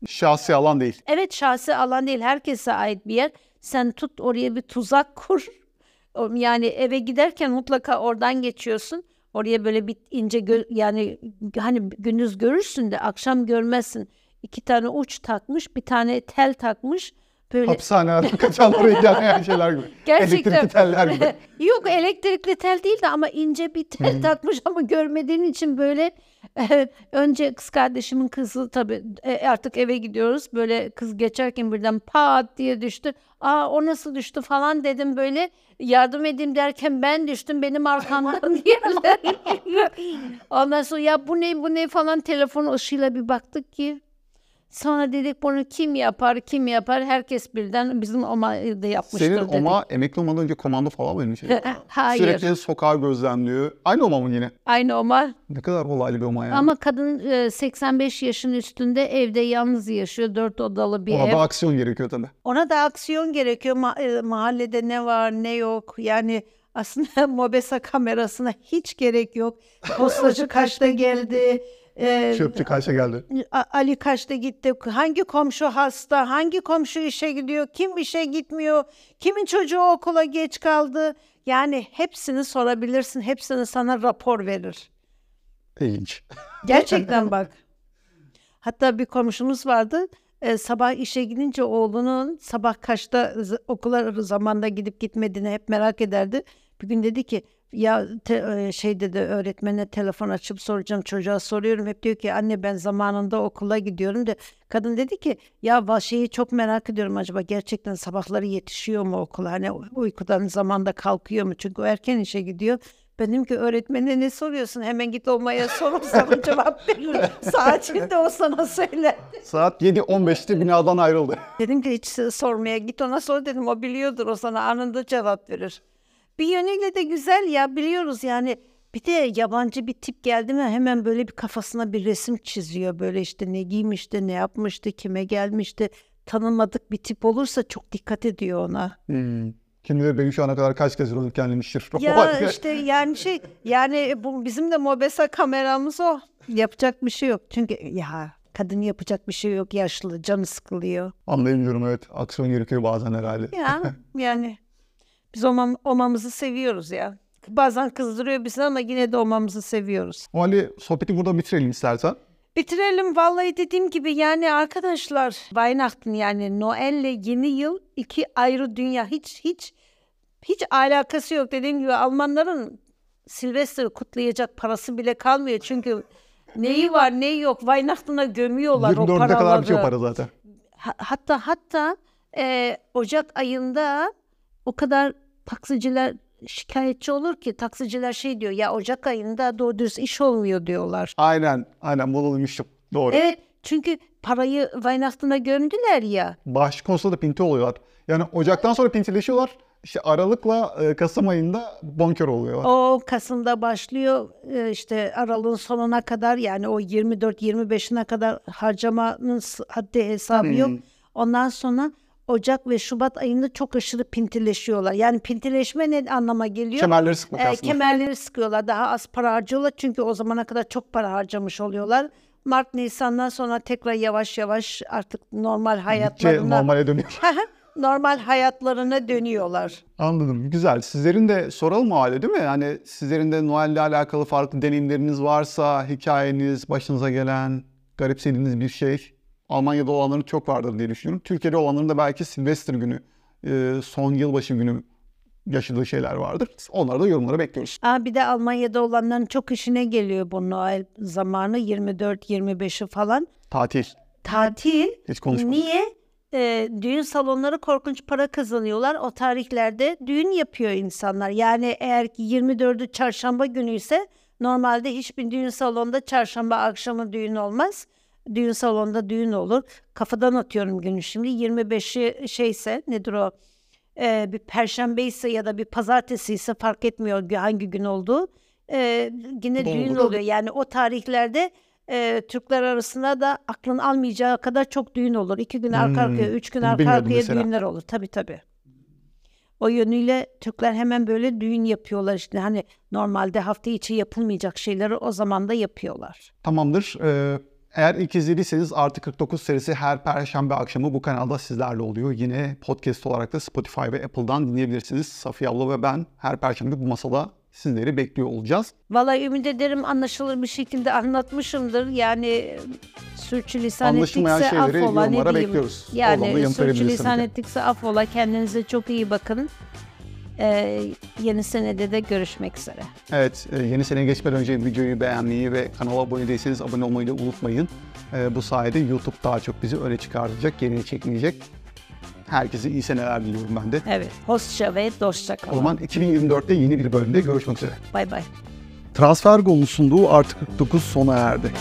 Şahsi alan değil. Evet şahsi alan değil herkese ait bir yer. Sen tut oraya bir tuzak kur. Yani eve giderken mutlaka oradan geçiyorsun. Oraya böyle bir ince gö- yani hani gündüz görürsün de akşam görmezsin. İki tane uç takmış, bir tane tel takmış. Böyle Hapishanelerden kaçanlara engelleyen şeyler gibi. Gerçekten. Elektrikli teller gibi. Yok elektrikli tel değil de ama ince bir tel takmış ama görmediğin için böyle e, önce kız kardeşimin kızı tabii e, artık eve gidiyoruz. Böyle kız geçerken birden pat diye düştü. Aa o nasıl düştü falan dedim böyle yardım edeyim derken ben düştüm benim arkamdan diğerler. Ondan sonra ya bu ne bu ne falan telefon ışığıyla bir baktık ki Sonra dedik bunu kim yapar, kim yapar? Herkes birden bizim Oma'yı da yapmıştır Senin dedik. Oma emekli olmadan önce komando falan mıymış? Hayır. Sürekli sokağı gözlemliyor. Aynı Oma mı yine? Aynı Oma. Ne kadar olaylı bir Oma ya. Ama kadın e, 85 yaşın üstünde evde yalnız yaşıyor. Dört odalı bir Ona ev. da aksiyon gerekiyor tabii. Ona da aksiyon gerekiyor. Ma- e, mahallede ne var ne yok. Yani aslında Mobesa kamerasına hiç gerek yok. Postacı kaçta geldi? E, Çöpçü kaça geldi. Ali kaçta gitti? Hangi komşu hasta? Hangi komşu işe gidiyor? Kim işe gitmiyor? Kimin çocuğu okula geç kaldı? Yani hepsini sorabilirsin. Hepsini sana rapor verir. İlginç. Gerçekten bak. Hatta bir komşumuz vardı. e, sabah işe gidince oğlunun sabah kaçta okula zamanda gidip gitmediğini hep merak ederdi. Bir gün dedi ki ya te- e, şey dedi öğretmene telefon açıp soracağım çocuğa soruyorum. Hep diyor ki anne ben zamanında okula gidiyorum de kadın dedi ki ya şeyi çok merak ediyorum acaba gerçekten sabahları yetişiyor mu okula? Hani uykudan zamanda kalkıyor mu? Çünkü o erken işe gidiyor. Benim ki öğretmenine ne soruyorsun? Hemen git olmaya sor o sana cevap verir. Saatini de o sana söyler. Saat 7.15'te binadan ayrıldı. Dedim ki hiç sormaya git ona sor dedim. O biliyordur o sana anında cevap verir. Bir yönüyle de güzel ya biliyoruz yani. Bir de yabancı bir tip geldi mi hemen böyle bir kafasına bir resim çiziyor. Böyle işte ne giymişti, ne yapmıştı, kime gelmişti. Tanınmadık bir tip olursa çok dikkat ediyor ona. Hmm. Kim bilir benim şu ana kadar kaç kez röntgenlemiştir. Ya işte yani şey yani bu bizim de Mobesa kameramız o. Yapacak bir şey yok. Çünkü ya kadın yapacak bir şey yok yaşlı canı sıkılıyor. Anlayabiliyorum evet. Aksiyon gerekiyor bazen herhalde. Ya yani biz omam, omamızı seviyoruz ya. Bazen kızdırıyor bizi ama yine de omamızı seviyoruz. O halde sohbeti burada bitirelim istersen. Bitirelim vallahi dediğim gibi yani arkadaşlar Weihnachten yani Noel'le yeni yıl iki ayrı dünya hiç hiç hiç alakası yok dediğim gibi Almanların Silvester'ı kutlayacak parası bile kalmıyor çünkü neyi var neyi yok Weihnachten'a gömüyorlar o 24'e paraları. kadar bitiyor para zaten. Ha- hatta hatta e, Ocak ayında o kadar taksiciler şikayetçi olur ki taksiciler şey diyor ya Ocak ayında doğru dürüst iş olmuyor diyorlar. Aynen. Aynen bunu duymuştum. Doğru. Evet çünkü parayı Weihnachten'a gömdüler ya. Bağış konusunda da pinti oluyorlar. Yani Ocak'tan sonra pintileşiyorlar. İşte Aralık'la e, Kasım ayında bonkör oluyorlar. O Kasım'da başlıyor e, işte aralığın sonuna kadar yani o 24-25'ine kadar harcamanın haddi hesabı yok. Hmm. Ondan sonra Ocak ve Şubat ayında çok aşırı pintileşiyorlar. Yani pintileşme ne anlama geliyor? Kemerleri sıkmak Ee, aslında. kemerleri sıkıyorlar. Daha az para harcıyorlar çünkü o zamana kadar çok para harcamış oluyorlar. Mart Nisan'dan sonra tekrar yavaş yavaş artık normal hayatlarına normale dönüyor. normal hayatlarına dönüyorlar. Anladım. Güzel. Sizlerin de soralım o halde değil mi? Yani sizlerin de Noel'le alakalı farklı deneyimleriniz varsa, hikayeniz, başınıza gelen, garipsediğiniz bir şey. Almanya'da olanların çok vardır diye düşünüyorum. Türkiye'de olanların da belki Silvester günü, e, son yılbaşı günü yaşadığı şeyler vardır. Onları da yorumlara bekliyoruz. Aa, bir de Almanya'da olanların çok işine geliyor bu Noel zamanı 24-25'i falan. Tatil. Tatil. Hiç konuşmadık. Niye? Ee, düğün salonları korkunç para kazanıyorlar. O tarihlerde düğün yapıyor insanlar. Yani eğer ki 24'ü çarşamba günü ise normalde hiçbir düğün salonunda çarşamba akşamı düğün olmaz. Düğün salonunda düğün olur. Kafadan atıyorum günü şimdi. 25'i şeyse nedir o? Ee, bir perşembe ise ya da bir pazartesi ise fark etmiyor hangi gün olduğu. Ee, yine Doğru. düğün oluyor. Yani o tarihlerde e, Türkler arasında da aklın almayacağı kadar çok düğün olur. İki gün arka Hmm, arkaya, üç gün arka bilmiyordum arkaya mesela. düğünler olur. Tabii tabii. O yönüyle Türkler hemen böyle düğün yapıyorlar işte. Hani normalde hafta içi yapılmayacak şeyleri o zaman da yapıyorlar. Tamamdır. Ee, eğer ilk izlediyseniz Artı 49 serisi her perşembe akşamı bu kanalda sizlerle oluyor. Yine podcast olarak da Spotify ve Apple'dan dinleyebilirsiniz. Safiye abla ve ben her perşembe bu masada sizleri bekliyor olacağız. Vallahi ümit ederim anlaşılır bir şekilde anlatmışımdır. Yani e, sürçülisan Anlaşılmayan ettikse şeyleri affola ne diyeyim. bekliyoruz. Yani sürçülisan ettikse affola. Kendinize çok iyi bakın. Ee, yeni senede de görüşmek üzere. Evet, e, yeni sene geçmeden önce videoyu beğenmeyi ve kanala abone değilseniz abone olmayı da unutmayın. E, Bu sayede YouTube daha çok bizi öne çıkartacak, geriye çekmeyecek. Herkese iyi seneler diliyorum ben de. Evet. Hoşça ve dostça O kalın. zaman 2024'te yeni bir bölümde görüşmek üzere. Bay bay. Transfer sunduğu Artı 49 sona erdi.